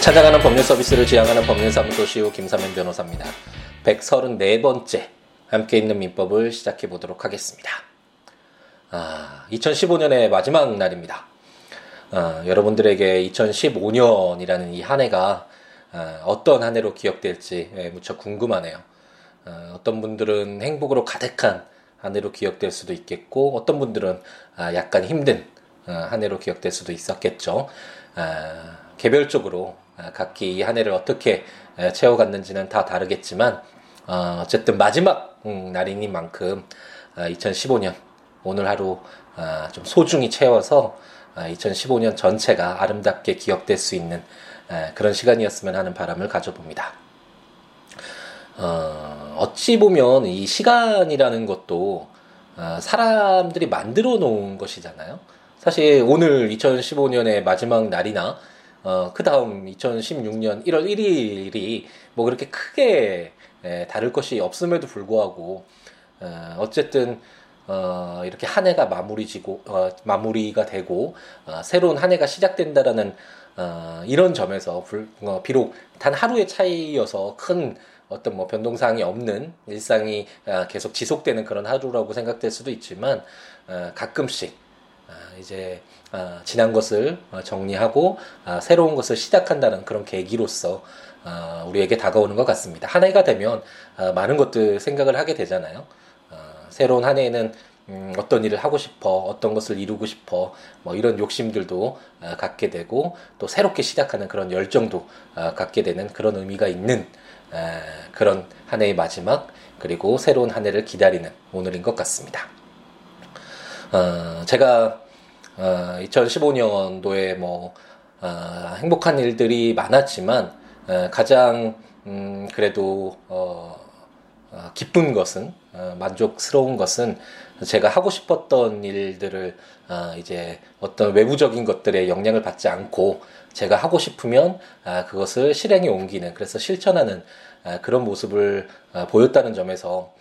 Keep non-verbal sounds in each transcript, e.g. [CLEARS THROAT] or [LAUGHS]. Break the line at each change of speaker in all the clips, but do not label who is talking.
찾아가는 법률 서비스를 지향하는 법률사무소 시우 김사면 변호사입니다. 134번째 함께 있는 민법을 시작해 보도록 하겠습니다. 아, 2015년의 마지막 날입니다. 아, 여러분들에게 2015년이라는 이 한 해가 아, 어떤 한 해로 기억될지 예, 무척 궁금하네요. 아, 어떤 분들은 행복으로 가득한 한 해로 기억될 수도 있겠고 어떤 분들은 아, 약간 힘든 아, 한 해로 기억될 수도 있었겠죠. 아, 개별적으로 아, 각기 이 한 해를 어떻게 채워갔는지는 다 다르겠지만 어, 어쨌든 마지막 음, 날이니만큼 2015년 오늘 하루 좀 소중히 채워서 2015년 전체가 아름답게 기억될 수 있는 그런 시간이었으면 하는 바람을 가져봅니다. 어, 어찌 보면 이 시간이라는 것도 어, 사람들이 만들어 놓은 것이잖아요. 사실 오늘 2015년의 마지막 날이나 어, 그 다음 2016년 1월 1일이 뭐 그렇게 크게 에, 다를 것이 없음에도 불구하고 어, 어쨌든 어, 이렇게 한 해가 마무리지고 어, 마무리가 되고 어, 새로운 한 해가 시작된다라는 어, 이런 점에서 불, 어, 비록 단 하루의 차이여서 큰 어떤 뭐 변동사항이 없는 일상이 어, 계속 지속되는 그런 하루라고 생각될 수도 있지만 어, 가끔씩 어, 이제 어, 지난 것을 어, 정리하고 어, 새로운 것을 시작한다는 그런 계기로서 어, 우리에게 다가오는 것 같습니다. 한 해가 되면 어, 많은 것들 생각을 하게 되잖아요. 어, 새로운 한 해에는 음, 어떤 일을 하고 싶어, 어떤 것을 이루고 싶어, 뭐 이런 욕심들도 어, 갖게 되고 또 새롭게 시작하는 그런 열정도 어, 갖게 되는 그런 의미가 있는 어, 그런 한 해의 마지막 그리고 새로운 한 해를 기다리는 오늘인 것 같습니다. 어, 제가 어, 2015년도에 뭐 어, 행복한 일들이 많았지만 어, 가장 음, 그래도 어, 어, 기쁜 것은 어, 만족스러운 것은 제가 하고 싶었던 일들을 어, 이제 어떤 외부적인 것들에 영향을 받지 않고 제가 하고 싶으면 아, 그것을 실행에 옮기는 그래서 실천하는 아, 그런 모습을 아, 보였다는 점에서 아,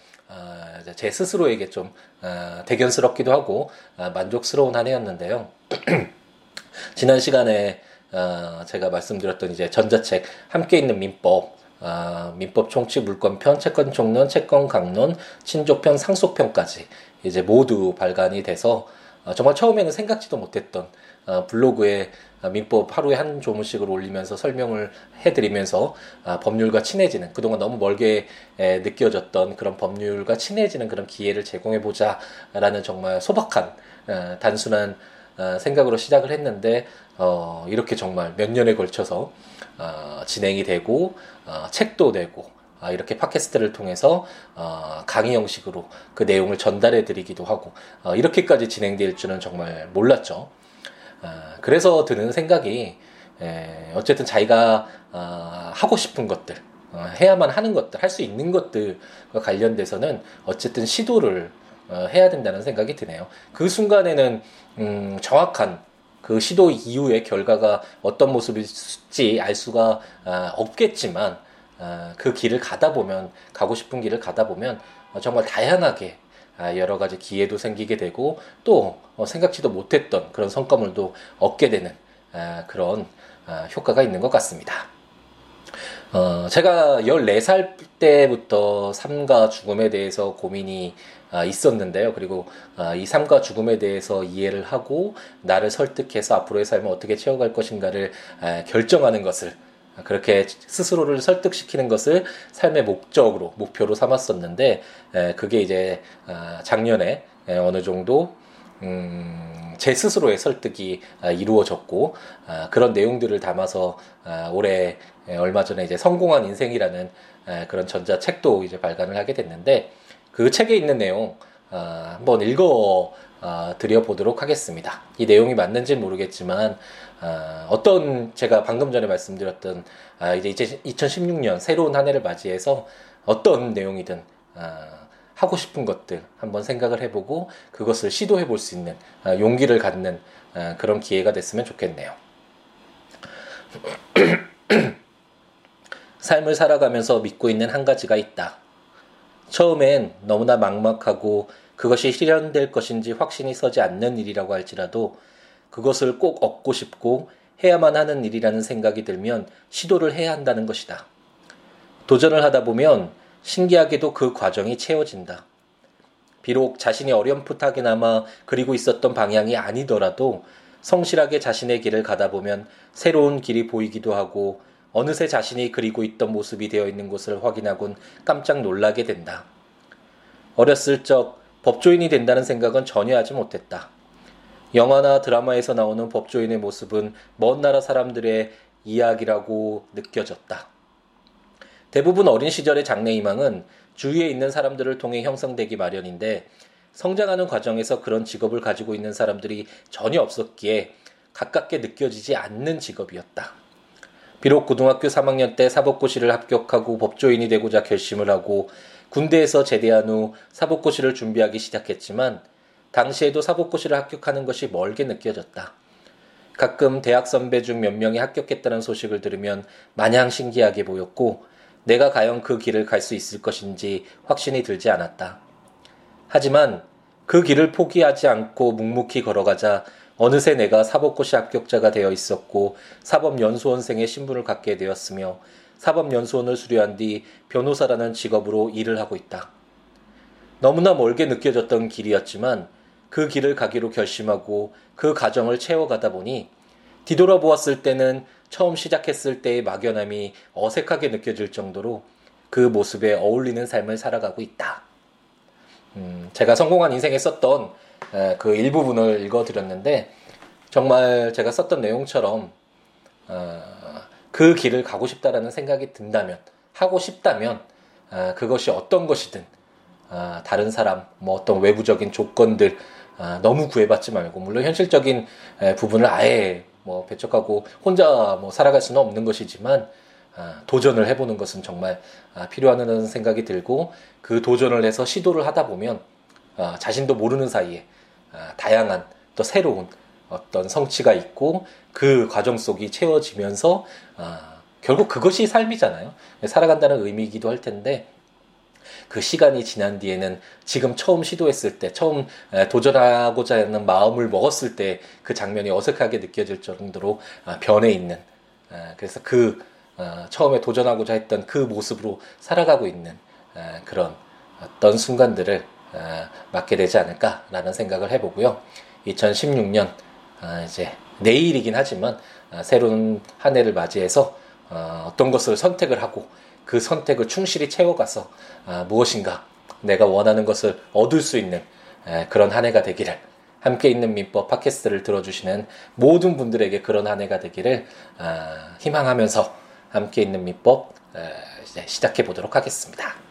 제 스스로에게 좀 아, 대견스럽기도 하고 아, 만족스러운 한 해였는데요. [CLEARS THROAT] 지난 시간에 어, 제가 말씀드렸던 이제 전자책 함께 있는 민법 어, 민법 총칙 물권편 채권 총론 채권 강론 친족편 상속편까지 이제 모두 발간이 돼서 어, 정말 처음에는 생각지도 못했던 어, 블로그에 민법 하루에 한 조문씩을 올리면서 설명을 해드리면서 아, 법률과 친해지는 그동안 너무 멀게 에, 느껴졌던 그런 법률과 친해지는 그런 기회를 제공해 보자라는 정말 소박한 어, 단순한 어, 생각으로 시작을 했는데 어, 이렇게 정말 몇 년에 걸쳐서 어, 진행이 되고 어, 책도 아, 이렇게 팟캐스트를 통해서 어, 강의 형식으로 그 내용을 전달해 드리기도 하고 어, 이렇게까지 진행될 줄은 정말 몰랐죠. 어, 그래서 드는 생각이 에, 어쨌든 자기가 어, 하고 싶은 것들 어, 해야만 하는 것들 할 수 있는 것들과 관련돼서는 어쨌든 시도를 어, 해야 된다는 생각이 드네요. 그 순간에는 음, 정확한 그 시도 이후의 결과가 어떤 모습일지 알 수가 어, 없겠지만 어, 그 길을 가다 보면 가고 싶은 길을 가다 보면 어, 정말 다양하게 아, 여러 가지 기회도 생기게 되고 또 어, 생각지도 못했던 그런 성과물도 얻게 되는 아, 그런 아, 효과가 있는 것 같습니다. 어, 제가 14살 때부터 삶과 죽음에 대해서 고민이 아, 있었는데요. 그리고 아, 이 삶과 죽음에 대해서 이해를 하고 나를 설득해서 앞으로의 삶을 어떻게 채워갈 것인가를 아, 결정하는 것을 그렇게 스스로를 설득시키는 것을 삶의 목적으로 목표로 삼았었는데 에, 그게 이제 아, 작년에 에, 어느 정도 음, 제 스스로의 설득이 아, 이루어졌고 아, 그런 내용들을 담아서 아, 올해 에, 얼마 전에 이제 성공한 인생이라는 에, 그런 전자 책도 이제 발간을 하게 됐는데 그 책에 있는 내용 아, 한번 읽어 아, 드려보도록 하겠습니다. 이 내용이 맞는지는 모르겠지만 아, 어떤 제가 방금 전에 말씀드렸던 아, 이제 2016년 새로운 한 해를 맞이해서 어떤 내용이든 아, 하고 싶은 것들 한번 생각을 해보고 그것을 시도해 볼 수 있는 아, 용기를 갖는 아, 그런 기회가 됐으면 좋겠네요. [CLEARS THROAT] 삶을 살아가면서 믿고 있는 한 가지가 있다. 처음엔 너무나 막막하고 그것이 실현될 것인지 확신이 서지 않는 일이라고 할지라도 그것을 꼭 얻고 싶고 해야만 하는 일이라는 생각이 들면 시도를 해야 한다는 것이다. 도전을 하다 보면 신기하게도 그 과정이 채워진다. 비록 자신이 어렴풋하게나마 그리고 있었던 방향이 아니더라도 성실하게 자신의 길을 가다 보면 새로운 길이 보이기도 하고 어느새 자신이 그리고 있던 모습이 되어 있는 곳을 확인하곤 깜짝 놀라게 된다. 어렸을 적 법조인이 된다는 생각은 전혀 하지 못했다. 영화나 드라마에서 나오는 법조인의 모습은 먼 나라 사람들의 이야기라고 느껴졌다. 대부분 어린 시절의 장래희망은 주위에 있는 사람들을 통해 형성되기 마련인데 성장하는 과정에서 그런 직업을 가지고 있는 사람들이 전혀 없었기에 가깝게 느껴지지 않는 직업이었다. 비록 고등학교 3학년 때 사법고시를 합격하고 법조인이 되고자 결심을 하고 군대에서 제대한 후 사법고시를 준비하기 시작했지만 당시에도 사법고시를 합격하는 것이 멀게 느껴졌다. 가끔 대학 선배 중 몇 명이 합격했다는 소식을 들으면 마냥 신기하게 보였고 내가 과연 그 길을 갈 수 있을 것인지 확신이 들지 않았다. 하지만 그 길을 포기하지 않고 묵묵히 걸어가자 어느새 내가 사법고시 합격자가 되어 있었고 사법연수원생의 신분을 갖게 되었으며 사법연수원을 수료한 뒤 변호사라는 직업으로 일을 하고 있다. 너무나 멀게 느껴졌던 길이었지만 그 길을 가기로 결심하고 그 과정을 채워가다 보니 뒤돌아보았을 때는 처음 시작했을 때의 막연함이 어색하게 느껴질 정도로 그 모습에 어울리는 삶을 살아가고 있다. 음, 제가 성공한 인생에 썼던 에, 그 일부분을 읽어드렸는데 정말 제가 썼던 내용처럼 어, 그 길을 가고 싶다라는 생각이 든다면 하고 싶다면 어, 그것이 어떤 것이든 어, 다른 사람 뭐 어떤 외부적인 조건들 어, 너무 구애받지 말고 물론 현실적인 에, 부분을 아예 뭐 배척하고 혼자 뭐 살아갈 수는 없는 것이지만 아, 도전을 해보는 것은 정말 아, 필요하다는 생각이 들고 그 도전을 해서 시도를 하다 보면 아, 자신도 모르는 사이에 다양한 또 새로운 어떤 성취가 있고 그 과정 속이 채워지면서 결국 그것이 삶이잖아요. 살아간다는 의미이기도 할 텐데 그 시간이 지난 뒤에는 지금 처음 시도했을 때, 처음 도전하고자 하는 마음을 먹었을 때 그 장면이 어색하게 느껴질 정도로 아, 변해 있는, 그래서 그 어, 처음에 도전하고자 했던 그 모습으로 살아가고 있는 그런 어떤 순간들을 맞게 되지 않을까라는 생각을 해보고요. 2016년 아, 이제 내일이긴 하지만 아, 새로운 한 해를 맞이해서 어, 어떤 것을 선택을 하고 그 선택을 충실히 채워가서 아, 무엇인가 내가 원하는 것을 얻을 수 있는 에, 그런 한 해가 되기를 함께 있는 민법 팟캐스트를 들어주시는 모든 분들에게 그런 한 해가 되기를 아, 희망하면서 함께 있는 민법 시작해 보도록 하겠습니다.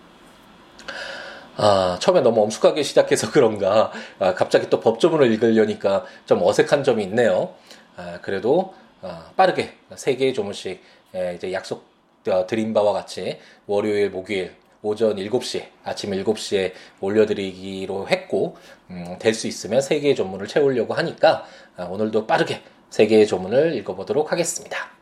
아, 처음에 너무 엄숙하게 시작해서 [LAUGHS] 그런가 아, 갑자기 또 법조문을 읽으려니까 좀 어색한 점이 있네요. 아, 그래도 아, 빠르게 세 개의 조문씩 에, 이제 약속 어, 드린 바와 같이 월요일, 목요일 오전 7시, 아침 7시에 올려드리기로 했고, 음, 될 수 있으면 3개의 조문을 채우려고 하니까, 아, 오늘도 빠르게 3개의 조문을 읽어보도록 하겠습니다.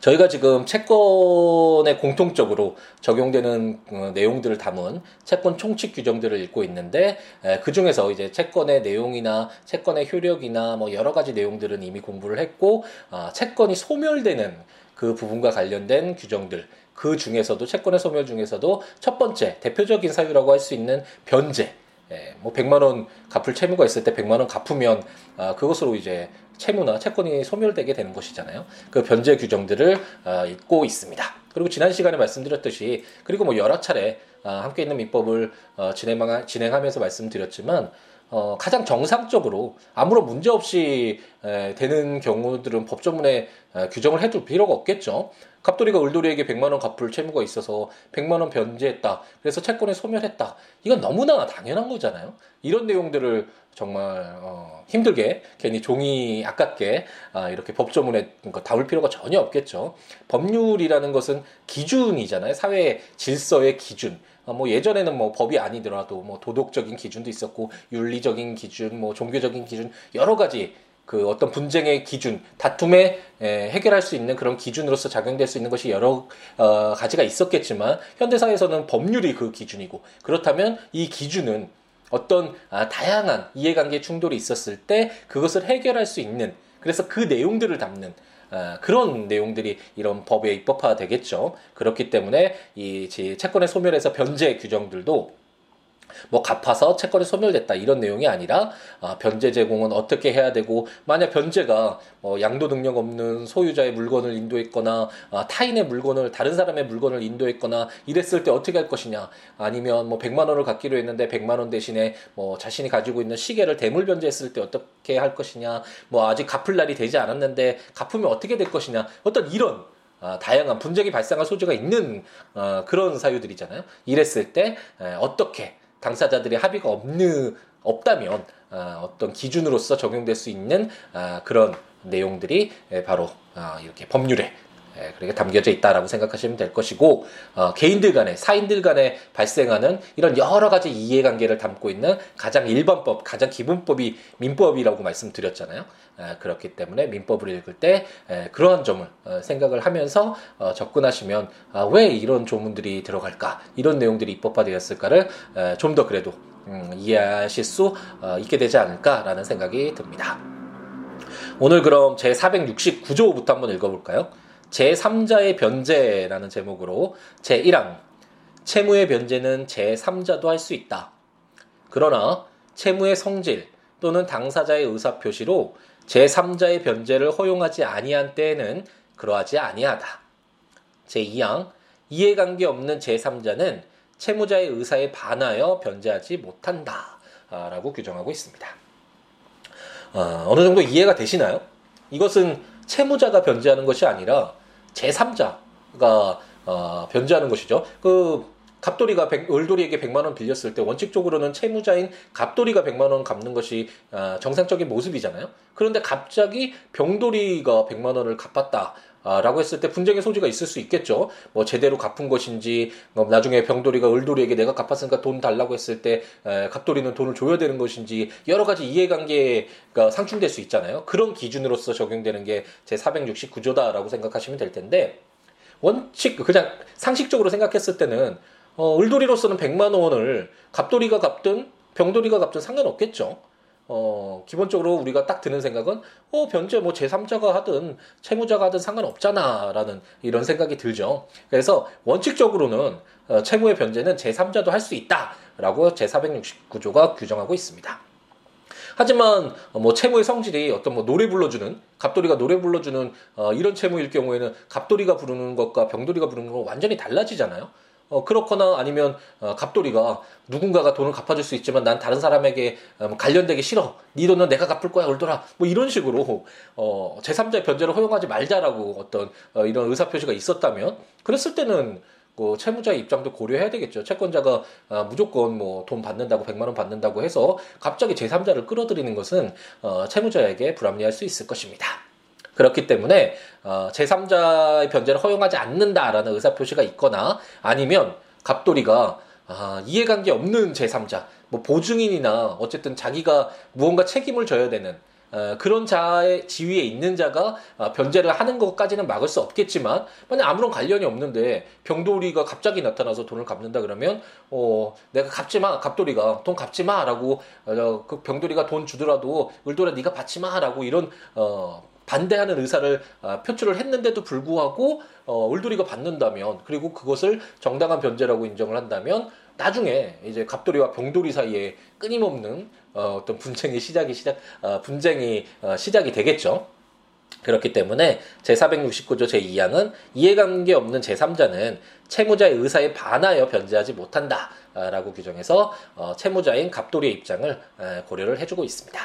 저희가 지금 채권에 공통적으로 적용되는 어, 내용들을 담은 채권 총칙 규정들을 읽고 있는데 그 중에서 이제 채권의 내용이나 채권의 효력이나 뭐 여러 가지 내용들은 이미 공부를 했고 아, 채권이 소멸되는 그 부분과 관련된 규정들 그 중에서도 채권의 소멸 중에서도 첫 번째 대표적인 사유라고 할 수 있는 변제 예, 뭐 100만 원 갚을 채무가 있을 때 100만 원 갚으면 아, 그것으로 이제 채무나 채권이 소멸되게 되는 것이잖아요. 그 변제 규정들을 아, 읽고 있습니다. 그리고 지난 시간에 말씀드렸듯이 그리고 뭐 여러 차례 아, 함께 있는 민법을 어, 진행, 진행하면서 말씀드렸지만 어, 가장 정상적으로 아무런 문제 없이 에, 되는 경우들은 법조문에 에, 규정을 해둘 필요가 없겠죠. 갑돌이가 을돌이에게 100만 원 갚을 채무가 있어서 100만 원 변제했다. 그래서 채권을 소멸했다. 이건 너무나 당연한 거잖아요. 이런 내용들을 정말 어, 힘들게 괜히 종이 아깝게 아, 이렇게 법조문에 담을 필요가 전혀 없겠죠. 법률이라는 것은 기준이잖아요. 사회 질서의 기준. 어, 뭐 예전에는 뭐 법이 아니더라도 뭐 도덕적인 기준도 있었고 윤리적인 기준, 뭐 종교적인 기준 여러 가지 그 어떤 분쟁의 기준, 다툼에 해결할 수 있는 그런 기준으로서 작용될 수 있는 것이 여러 어, 가지가 있었겠지만 현대사에서는 법률이 그 기준이고 그렇다면 이 기준은 어떤 아, 다양한 이해관계 충돌이 있었을 때 그것을 해결할 수 있는 그래서 그 내용들을 담는 어, 그런 내용들이 이런 법에 입법화 되겠죠. 그렇기 때문에 이 채권의 소멸에서 변제 규정들도 뭐 갚아서 채권이 소멸됐다 이런 내용이 아니라 아, 변제 제공은 어떻게 해야 되고 만약 변제가 뭐 양도 능력 없는 소유자의 물건을 인도했거나 아, 타인의 물건을 다른 사람의 물건을 인도했거나 이랬을 때 어떻게 할 것이냐? 아니면 뭐 100만 원을 갖기로 했는데 100만 원 대신에 뭐 자신이 가지고 있는 시계를 대물 변제했을 때 어떻게 할 것이냐? 뭐 아직 갚을 날이 되지 않았는데 갚으면 어떻게 될 것이냐? 어떤 이런 어, 다양한 분쟁이 발생할 소지가 있는 어, 그런 사유들이잖아요. 이랬을 때 에, 어떻게 당사자들의 합의가 없는 없다면 어, 어떤 기준으로서 적용될 수 있는 어, 그런 내용들이 바로 어, 이렇게 법률에 그렇게 담겨져 있다라고 생각하시면 될 것이고 어, 개인들 간에 사인들 간에 발생하는 이런 여러 가지 이해관계를 담고 있는 가장 일반법, 가장 기본법이 민법이라고 말씀드렸잖아요. 에, 그렇기 때문에 민법을 읽을 때 에, 그러한 점을 어, 생각을 하면서 어, 접근하시면 아, 왜 이런 조문들이 들어갈까, 이런 내용들이 입법화되었을까를 좀 더 그래도 음, 이해하실 수 어, 있게 되지 않을까라는 생각이 듭니다. 오늘 그럼 제 469조부터 한번 읽어볼까요? 제3자의 변제라는 제목으로 제1항 채무의 변제는 제3자도 할 수 있다. 그러나 채무의 성질 또는 당사자의 의사 표시로 제3자의 변제를 허용하지 아니한 때에는 그러하지 아니하다. 제2항 이해관계 없는 제3자는 채무자의 의사에 반하여 변제하지 못한다. 라고 규정하고 있습니다. 어, 어느 정도 이해가 되시나요? 이것은 채무자가 변제하는 것이 아니라 제3자가 어, 변제하는 것이죠. 그 갑돌이가 백, 을돌이에게 100만 원 빌렸을 때 원칙적으로는 채무자인 갑돌이가 100만 원 갚는 것이 어, 정상적인 모습이잖아요. 그런데 갑자기 병돌이가 100만 원을 갚았다. 아, 라고 했을 때 분쟁의 소지가 있을 수 있겠죠. 뭐 제대로 갚은 것인지, 뭐 나중에 병돌이가 을돌이에게 내가 갚았으니까 돈 달라고 했을 때 에, 갑돌이는 돈을 줘야 되는 것인지 여러 가지 이해관계가 상충될 수 있잖아요. 그런 기준으로서 적용되는 게 제 469조다라고 생각하시면 될 텐데 원칙 그냥 상식적으로 생각했을 때는 어, 을돌이로서는 100만 원을 갑돌이가 갚든 병돌이가 갚든 상관없겠죠. 어, 기본적으로 우리가 딱 드는 생각은, 어, 변제 뭐 제3자가 하든 채무자가 하든 상관없잖아. 라는 이런 생각이 들죠. 그래서 원칙적으로는 어, 채무의 변제는 제3자도 할 수 있다. 라고 제469조가 규정하고 있습니다. 하지만 어, 뭐 채무의 성질이 어떤 뭐 노래 불러주는 갑돌이가 노래 불러주는 어, 이런 채무일 경우에는 갑돌이가 부르는 것과 병돌이가 부르는 건 완전히 달라지잖아요. 어, 그렇거나 아니면 어, 갑돌이가 누군가가 돈을 갚아줄 수 있지만 난 다른 사람에게 어, 뭐 관련되기 싫어. 네 돈은 내가 갚을 거야, 울더라. 뭐 이런 식으로 어, 제3자의 변제를 허용하지 말자라고 어떤 어, 이런 의사표시가 있었다면 그랬을 때는 그 채무자의 입장도 고려해야 되겠죠. 채권자가 어, 무조건 뭐 돈 받는다고 100만 원 받는다고 해서 갑자기 제3자를 끌어들이는 것은 어, 채무자에게 불합리할 수 있을 것입니다. 그렇기 때문에 어, 제3자의 변제를 허용하지 않는다라는 의사표시가 있거나 아니면 갑돌이가 아, 이해관계 없는 제3자, 뭐 보증인이나 어쨌든 자기가 무언가 책임을 져야 되는 어, 그런 자의 지위에 있는 자가 어, 변제를 하는 것까지는 막을 수 없겠지만 만약 아무런 관련이 없는데 병돌이가 갑자기 나타나서 돈을 갚는다 그러면 어 내가 갚지 마 갑돌이가. 돈 갚지 마라고 어, 그 병돌이가 돈 주더라도 을돌아 네가 받지 마라고 이런 어 반대하는 의사를 어, 표출을 했는데도 불구하고 어, 울돌이가 받는다면 그리고 그것을 정당한 변제라고 인정을 한다면 나중에 이제 갑돌이와 병돌이 사이에 끊임없는 어, 어떤 분쟁이 시작이 시작 어, 분쟁이 어, 시작이 되겠죠. 그렇기 때문에 제469조 제2항은 이해관계 없는 제3자는 채무자의 의사에 반하여 변제하지 못한다. 라고 규정해서 어, 채무자인 갑돌이의 입장을 고려를 해주고 있습니다.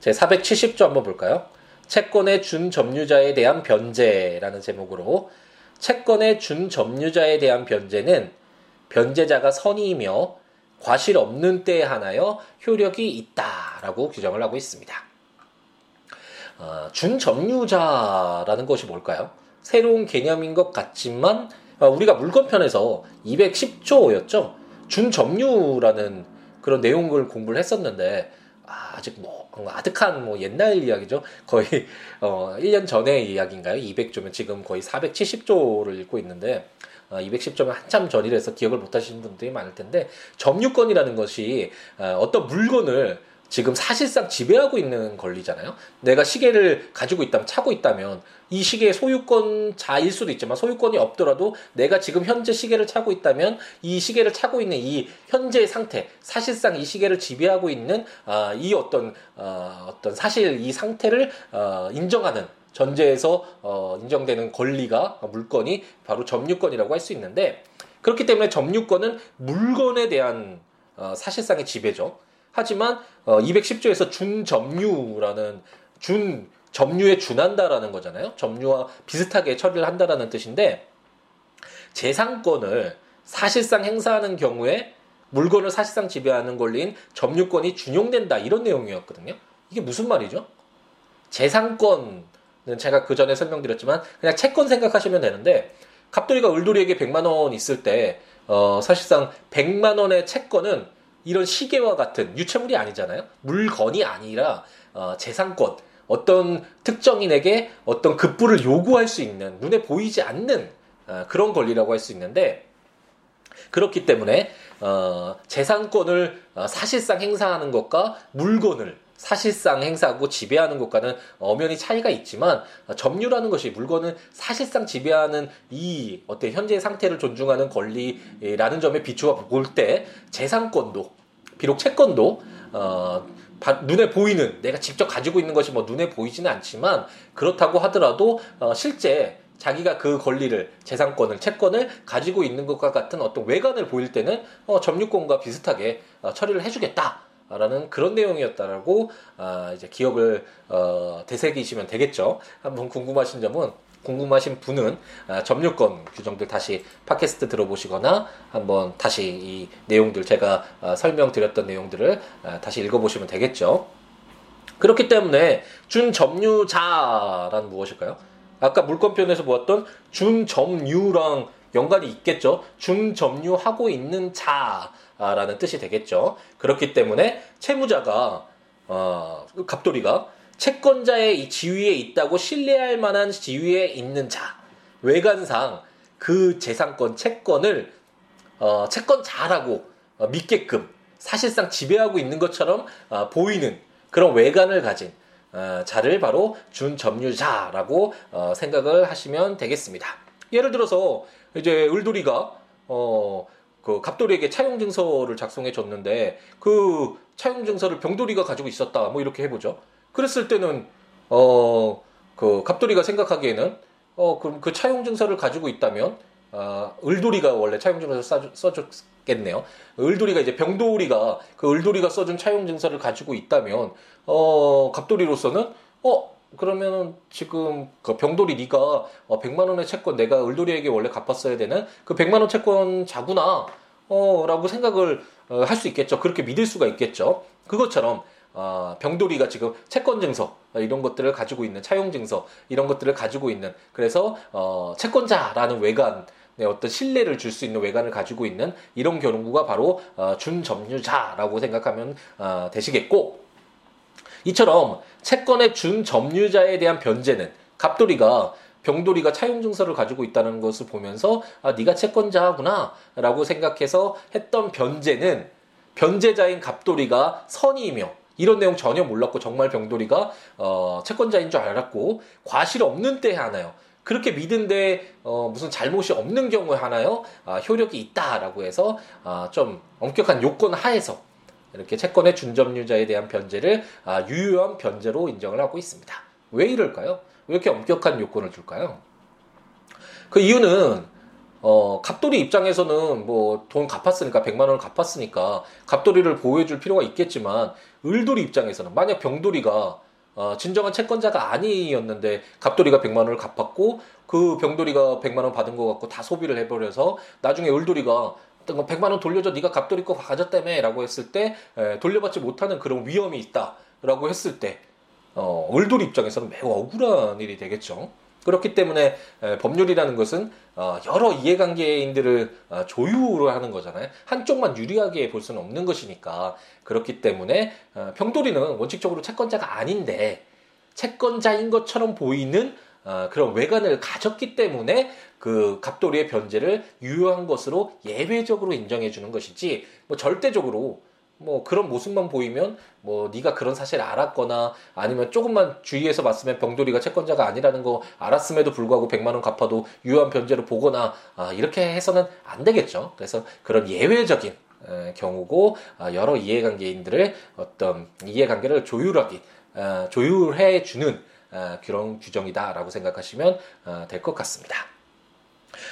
제470조 한번 볼까요? 채권의 준점유자에 대한 변제라는 제목으로 채권의 준점유자에 대한 변제는 변제자가 선의이며 과실 없는 때에 한하여 효력이 있다라고 규정을 하고 있습니다. 어, 준점유자라는 것이 뭘까요? 새로운 개념인 것 같지만 어, 우리가 물건편에서 210조였죠. 준점유라는 그런 내용을 공부를 했었는데 아직 뭐 아득한 뭐 옛날 이야기죠. 거의 어 1년 전의 이야기인가요? 200조면 지금 거의 470조를 읽고 있는데 어, 210조면 한참 전이라서 기억을 못 하시는 분들이 많을 텐데 점유권이라는 것이 어, 어떤 물건을 지금 사실상 지배하고 있는 권리잖아요. 내가 시계를 가지고 있다면 차고 있다면 이 시계의 소유권자일 수도 있지만 소유권이 없더라도 내가 지금 현재 시계를 차고 있다면 이 시계를 차고 있는 이 현재의 상태 사실상 이 시계를 지배하고 있는 아, 이 어떤 어, 어떤 사실 이 상태를 어, 인정하는 전제에서 어, 인정되는 권리가 물건이 바로 점유권이라고 할 수 있는데 그렇기 때문에 점유권은 물건에 대한 어, 사실상의 지배죠. 하지만 어, 210조에서 준점유라는 준 점유에 준한다라는 거잖아요. 점유와 비슷하게 처리를 한다라는 뜻인데 재산권을 사실상 행사하는 경우에 물건을 사실상 지배하는 권리인 점유권이 준용된다 이런 내용이었거든요. 이게 무슨 말이죠? 재산권은 제가 그 전에 설명드렸지만 그냥 채권 생각하시면 되는데 갑돌이가 을돌이에게 100만 원 있을 때 어, 사실상 100만 원의 채권은 이런 시계와 같은 유체물이 아니잖아요. 물건이 아니라 어, 재산권, 어떤 특정인에게 어떤 급부를 요구할 수 있는 눈에 보이지 않는 어, 그런 권리라고 할 수 있는데 그렇기 때문에 어, 재산권을 어, 사실상 행사하는 것과 물건을 사실상 행사하고 지배하는 것과는 엄연히 차이가 있지만 어, 점유라는 것이 물건을 사실상 지배하는 이 어떤 현재의 상태를 존중하는 권리라는 점에 비추어 볼 때 재산권도 비록 채권도 어, 눈에 보이는 내가 직접 가지고 있는 것이 뭐 눈에 보이지는 않지만 그렇다고 하더라도 어, 실제 자기가 그 권리를 재산권을 채권을 가지고 있는 것과 같은 어떤 외관을 보일 때는 어, 점유권과 비슷하게 어, 처리를 해주겠다. 라는 그런 내용이었다라고 아, 이제 기억을 어, 되새기시면 되겠죠. 한번 궁금하신 점은 궁금하신 분은 아, 점유권 규정들 다시 팟캐스트 들어보시거나 한번 다시 이 내용들 제가 아, 설명드렸던 내용들을 아, 다시 읽어보시면 되겠죠. 그렇기 때문에 준점유자란 무엇일까요? 아까 물권편에서 보았던 준점유랑 연관이 있겠죠. 준점유하고 있는 자라는 뜻이 되겠죠. 그렇기 때문에 채무자가 어, 갑돌이가 채권자의 이 지위에 있다고 신뢰할 만한 지위에 있는 자 외관상 그 재산권 채권을 어, 채권자라고 어, 믿게끔 사실상 지배하고 있는 것처럼 어, 보이는 그런 외관을 가진 어, 자를 바로 준점유자라고 어, 생각을 하시면 되겠습니다. 예를 들어서 이제 을돌이가 어, 그 갑돌이에게 차용 증서를 작성해 줬는데 그 차용 증서를 병돌이가 가지고 있었다. 뭐 이렇게 해보죠. 그랬을 때는 어 그 갑돌이가 생각하기에는 어 그럼 그 차용 증서를 가지고 있다면 아 을돌이가 원래 차용 증서를 써줬겠네요. 을돌이가 이제 병돌이가 그 을돌이가 써준 차용 증서를 가지고 있다면 어 갑돌이로서는 어 그러면은 지금 그 병돌이 네가 어 100만 원의 채권 내가 을돌이에게 원래 갚았어야 되는 그 100만 원 채권 자구나 어라고 생각을 어, 할 수 있겠죠. 그렇게 믿을 수가 있겠죠. 그것처럼 어, 병돌이가 지금 채권 증서 이런 것들을 가지고 있는 차용 증서 이런 것들을 가지고 있는 그래서 어, 채권자라는 외관 네, 어떤 신뢰를 줄 수 있는 외관을 가지고 있는 이런 경우가 바로 어, 준점유자라고 생각하면 어, 되시겠고 이처럼 채권의 준점유자에 대한 변제는 갑돌이가 병돌이가 차용 증서를 가지고 있다는 것을 보면서 아 네가 채권자구나라고 생각해서 했던 변제는 변제자인 갑돌이가 선의이며 이런 내용 전혀 몰랐고 정말 병돌이가 어, 채권자인 줄 알았고 과실 없는 때 하나요. 그렇게 믿은데 어, 무슨 잘못이 없는 경우에 하나요? 아, 효력이 있다라고 해서 아, 좀 엄격한 요건 하에서 이렇게 채권의 준점유자에 대한 변제를 아, 유효한 변제로 인정을 하고 있습니다. 왜 이럴까요? 왜 이렇게 엄격한 요건을 줄까요? 그 이유는 어, 갑돌이 입장에서는 뭐 돈 갚았으니까 100만 원을 갚았으니까 갑돌이를 보호해 줄 필요가 있겠지만 을돌이 입장에서는 만약 병돌이가 어, 진정한 채권자가 아니었는데 갑돌이가 100만 원을 갚았고 그 병돌이가 100만 원 받은 거 갖고 다 소비를 해버려서 나중에 을돌이가 100만 원 돌려줘 네가 갑돌이 거 가졌다며 라고 했을 때 에, 돌려받지 못하는 그런 위험이 있다 라고 했을 때 어, 을돌이 입장에서는 매우 억울한 일이 되겠죠. 그렇기 때문에 법률이라는 것은 어, 여러 이해관계인들을 어, 조율을 하는 거잖아요. 한쪽만 유리하게 볼 수는 없는 것이니까 그렇기 때문에 어, 병돌이는 원칙적으로 채권자가 아닌데 채권자인 것처럼 보이는 그런 외관을 가졌기 때문에 그 갑돌이의 변제를 유효한 것으로 예외적으로 인정해 주는 것이지 뭐 절대적으로 뭐 그런 모습만 보이면 뭐 네가 그런 사실을 알았거나 아니면 조금만 주의해서 봤으면 병돌이가 채권자가 아니라는 거 알았음에도 불구하고 100만 원 갚아도 유효한 변제로 보거나 아, 이렇게 해서는 안 되겠죠. 그래서 그런 예외적인 에, 경우고 아, 여러 이해관계인들을 어떤 이해관계를 조율하기 아, 조율해 주는 아, 그런 규정이다라고 생각하시면 아, 될것 같습니다.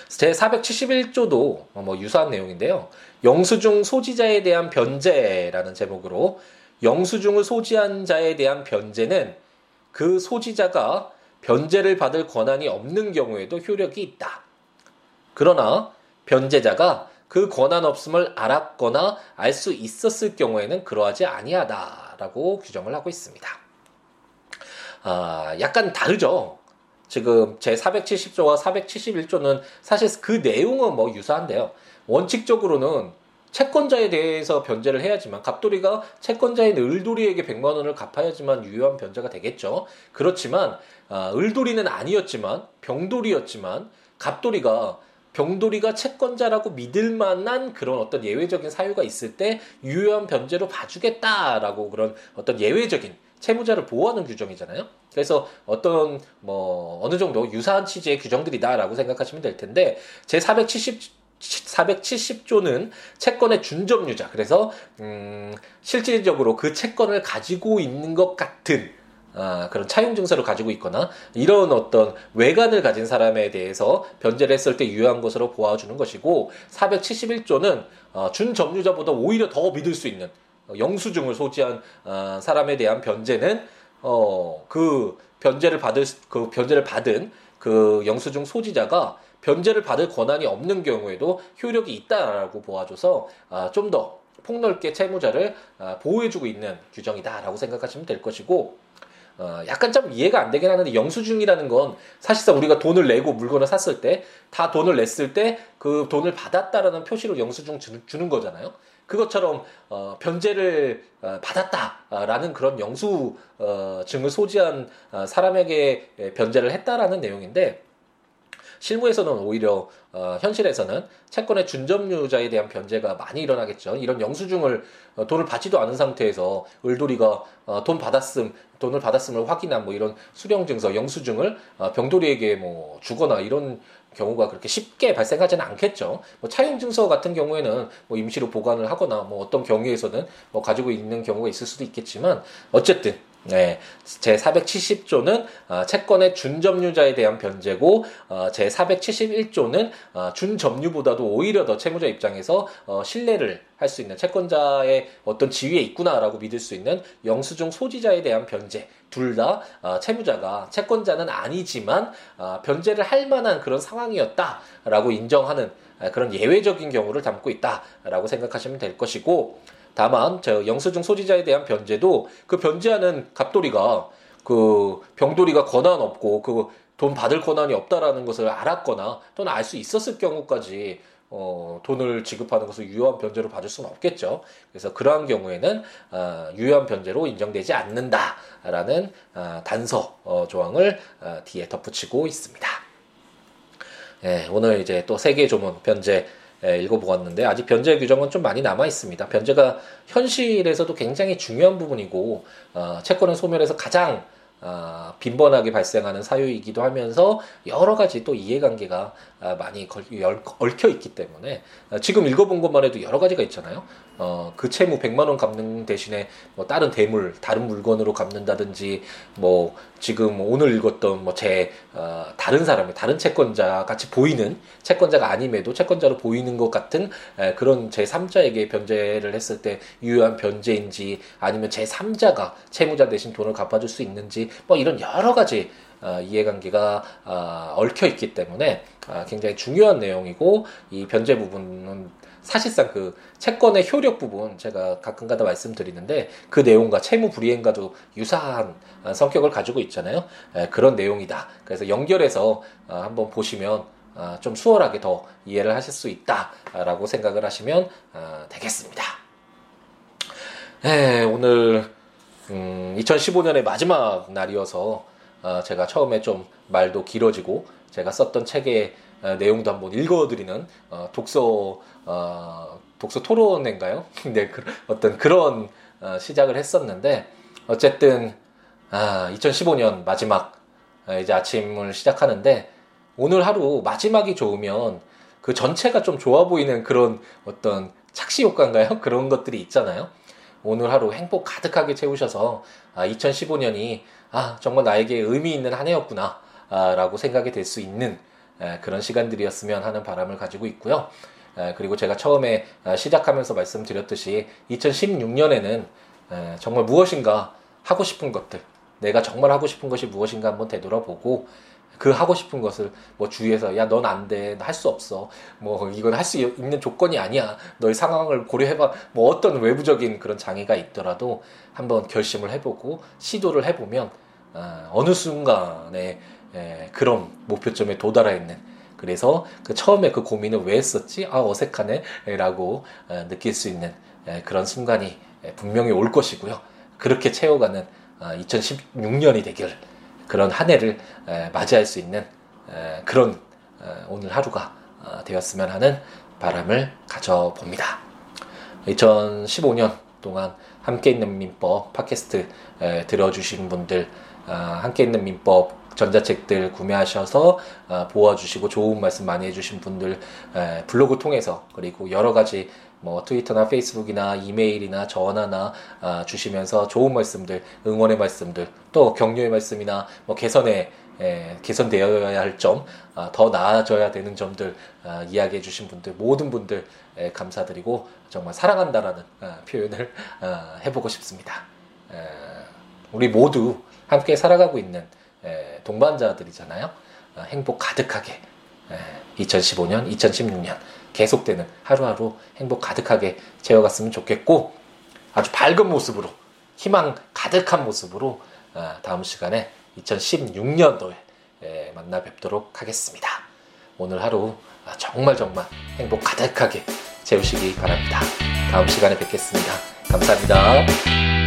제 471조도 뭐 유사한 내용인데요. 영수증 소지자에 대한 변제라는 제목으로 영수증을 소지한 자에 대한 변제는 그 소지자가 변제를 받을 권한이 없는 경우에도 효력이 있다. 그러나 변제자가 그 권한 없음을 알았거나 알 수 있었을 경우에는 그러하지 아니하다라고 규정을 하고 있습니다. 아, 약간 다르죠. 지금 제 470조와 471조는 사실 그 내용은 뭐 유사한데요. 원칙적으로는 채권자에 대해서 변제를 해야지만 갑돌이가 채권자인 을돌이에게 100만 원을 갚아야지만 유효한 변제가 되겠죠. 그렇지만 아, 을돌이는 아니었지만 병돌이였지만 갑돌이가 병돌이가 채권자라고 믿을 만한 그런 어떤 예외적인 사유가 있을 때 유효한 변제로 봐주겠다라고 그런 어떤 예외적인 채무자를 보호하는 규정이잖아요. 그래서 어떤 뭐 어느 정도 유사한 취지의 규정들이다라고 생각하시면 될 텐데 제 470 470조는 채권의 준점유자. 그래서 음, 실질적으로 그 채권을 가지고 있는 것 같은 아, 그런 차용 증서를 가지고 있거나 이런 어떤 외관을 가진 사람에 대해서 변제를 했을 때 유효한 것으로 보아주는 것이고 471조는 어, 준점유자보다 오히려 더 믿을 수 있는 영수증을 소지한 어, 사람에 대한 변제는 어, 그 변제를 받을 그 변제를 받은 그 영수증 소지자가 변제를 받을 권한이 없는 경우에도 효력이 있다라고 보아줘서 아, 좀 더 폭넓게 채무자를 아, 보호해주고 있는 규정이다라고 생각하시면 될 것이고 어, 약간 좀 이해가 안 되긴 하는데 영수증이라는 건 사실상 우리가 돈을 내고 물건을 샀을 때 다 돈을 냈을 때 그 돈을 받았다라는 표시로 영수증 주는, 거잖아요. 그것처럼 어, 변제를 어, 받았다라는 그런 영수증을 소지한 어, 사람에게 변제를 했다라는 내용인데 실무에서는 오히려 어, 현실에서는 채권의 준점유자에 대한 변제가 많이 일어나겠죠. 이런 영수증을 어, 돈을 받지도 않은 상태에서 을돌이가 어, 돈 받았음 돈을 받았음을 확인한 뭐 이런 수령증서 영수증을 어, 병돌이에게 뭐 주거나 이런 경우가 그렇게 쉽게 발생하지는 않겠죠. 뭐 차용증서 같은 경우에는 뭐 임시로 보관을 하거나 뭐 어떤 경우에서는 뭐 가지고 있는 경우가 있을 수도 있겠지만 어쨌든 네, 제 470조는 어, 채권의 준점유자에 대한 변제고 어, 제 471조는 어, 준점유보다도 오히려 더 채무자 입장에서 어, 신뢰를 할 수 있는 채권자의 어떤 지위에 있구나라고 믿을 수 있는 영수증 소지자에 대한 변제. 둘다 어, 채무자가 채권자는 아니지만 어, 변제를 할 만한 그런 상황이었다라고 인정하는 어, 그런 예외적인 경우를 담고 있다라고 생각하시면 될 것이고 다만 저 영수증 소지자에 대한 변제도 그 변제하는 갑돌이가 그 병돌이가 권한 없고 그 돈 받을 권한이 없다라는 것을 알았거나 또는 알 수 있었을 경우까지 어, 돈을 지급하는 것을 유효한 변제로 봐줄 수는 없겠죠. 그래서 그러한 경우에는 어, 유효한 변제로 인정되지 않는다라는 어, 단서 어, 조항을 어, 뒤에 덧붙이고 있습니다. 예, 오늘 이제 또 세계 조문 변제 예, 읽어보았는데 아직 변제 규정은 좀 많이 남아 있습니다. 변제가 현실에서도 굉장히 중요한 부분이고 어, 채권을 소멸해서 가장 어, 빈번하게 발생하는 사유이기도 하면서 여러 가지 또 이해관계가 어, 많이 걸, 얽혀 있기 때문에 어, 지금 읽어본 것만 해도 여러 가지가 있잖아요. 어, 그 채무 100만 원 갚는 대신에 뭐 다른 대물, 다른 물건으로 갚는다든지 뭐 지금 오늘 읽었던 뭐제 어, 다른 사람이 다른 채권자 같이 보이는 채권자가 아님에도 채권자로 보이는 것 같은 에, 그런 제 3자에게 변제를 했을 때 유효한 변제인지 아니면 제 3자가 채무자 대신 돈을 갚아줄 수 있는지 뭐 이런 여러 가지 어, 이해관계가 어, 얽혀 있기 때문에 어, 굉장히 중요한 내용이고 이 변제 부분은 사실상 그 채권의 효력 부분 제가 가끔가다 말씀드리는데 그 내용과 채무 불이행과도 유사한 어, 성격을 가지고 있잖아요. 그런 내용이다. 그래서 연결해서 어, 한번 보시면 어, 좀 수월하게 더 이해를 하실 수 있다라고 생각을 하시면 되겠습니다. 네, 오늘 2015년의 음, 마지막 날이어서 제가 처음에 좀 말도 길어지고 제가 썼던 책의 어, 내용도 한번 읽어드리는 어, 독서 어, 독서 토론인가요? 근데 [LAUGHS] 그, 어떤 그런 어, 시작을 했었는데 어쨌든 아, 2015년 마지막 아, 이제 아침을 시작하는데 오늘 하루 마지막이 좋으면 그 전체가 좀 좋아 보이는 그런 어떤 착시 효과인가요? [LAUGHS] 그런 것들이 있잖아요. 오늘 하루 행복 가득하게 채우셔서 아, 2015년이 아, 정말 나에게 의미 있는 한 해였구나 아, 라고 생각이 될 수 있는 에, 그런 시간들이었으면 하는 바람을 가지고 있고요. 에, 그리고 제가 처음에 아, 시작하면서 말씀드렸듯이 2016년에는 에, 정말 무엇인가 하고 싶은 것들 내가 정말 하고 싶은 것이 무엇인가 한번 되돌아보고 그 하고 싶은 것을 뭐 주위에서 야 넌 안 돼, 할 수 없어, 뭐 이건 할 수 있는 조건이 아니야, 너의 상황을 고려해봐, 뭐 어떤 외부적인 그런 장애가 있더라도 한번 결심을 해보고 시도를 해보면 아, 어느 순간에 에, 그런 목표점에 도달해 있는 그래서 그 처음에 그 고민을 왜 했었지? 아 어색하네 라고 에, 느낄 수 있는 에, 그런 순간이 에, 분명히 올 것이고요. 그렇게 채워가는 아, 2016년이 되길 그런 한 해를 맞이할 수 있는 그런 오늘 하루가 어, 되었으면 하는 바람을 가져봅니다. 2015년 동안 함께 있는 민법 팟캐스트 들어주신 분들 아, 함께 있는 민법 전자책들 구매하셔서 어, 보아주시고 좋은 말씀 많이 해주신 분들 블로그 통해서 그리고 여러 가지 뭐 트위터나 페이스북이나 이메일이나 전화나 아, 주시면서 좋은 말씀들, 응원의 말씀들, 또 격려의 말씀이나 뭐 개선에 에, 개선되어야 할 점, 아, 더 나아져야 되는 점들 아, 이야기해 주신 분들 모든 분들 에, 감사드리고 정말 사랑한다라는 아, 표현을 아, 해보고 싶습니다. 에, 우리 모두 함께 살아가고 있는 에, 동반자들이잖아요. 아, 행복 가득하게 2015년, 2016년 계속되는 하루하루 행복 가득하게 채워갔으면 좋겠고 아주 밝은 모습으로 희망 가득한 모습으로 아, 다음 시간에 2016년도에 만나 뵙도록 하겠습니다. 오늘 하루 아, 정말 정말 행복 가득하게 채우시기 바랍니다. 다음 시간에 뵙겠습니다. 감사합니다.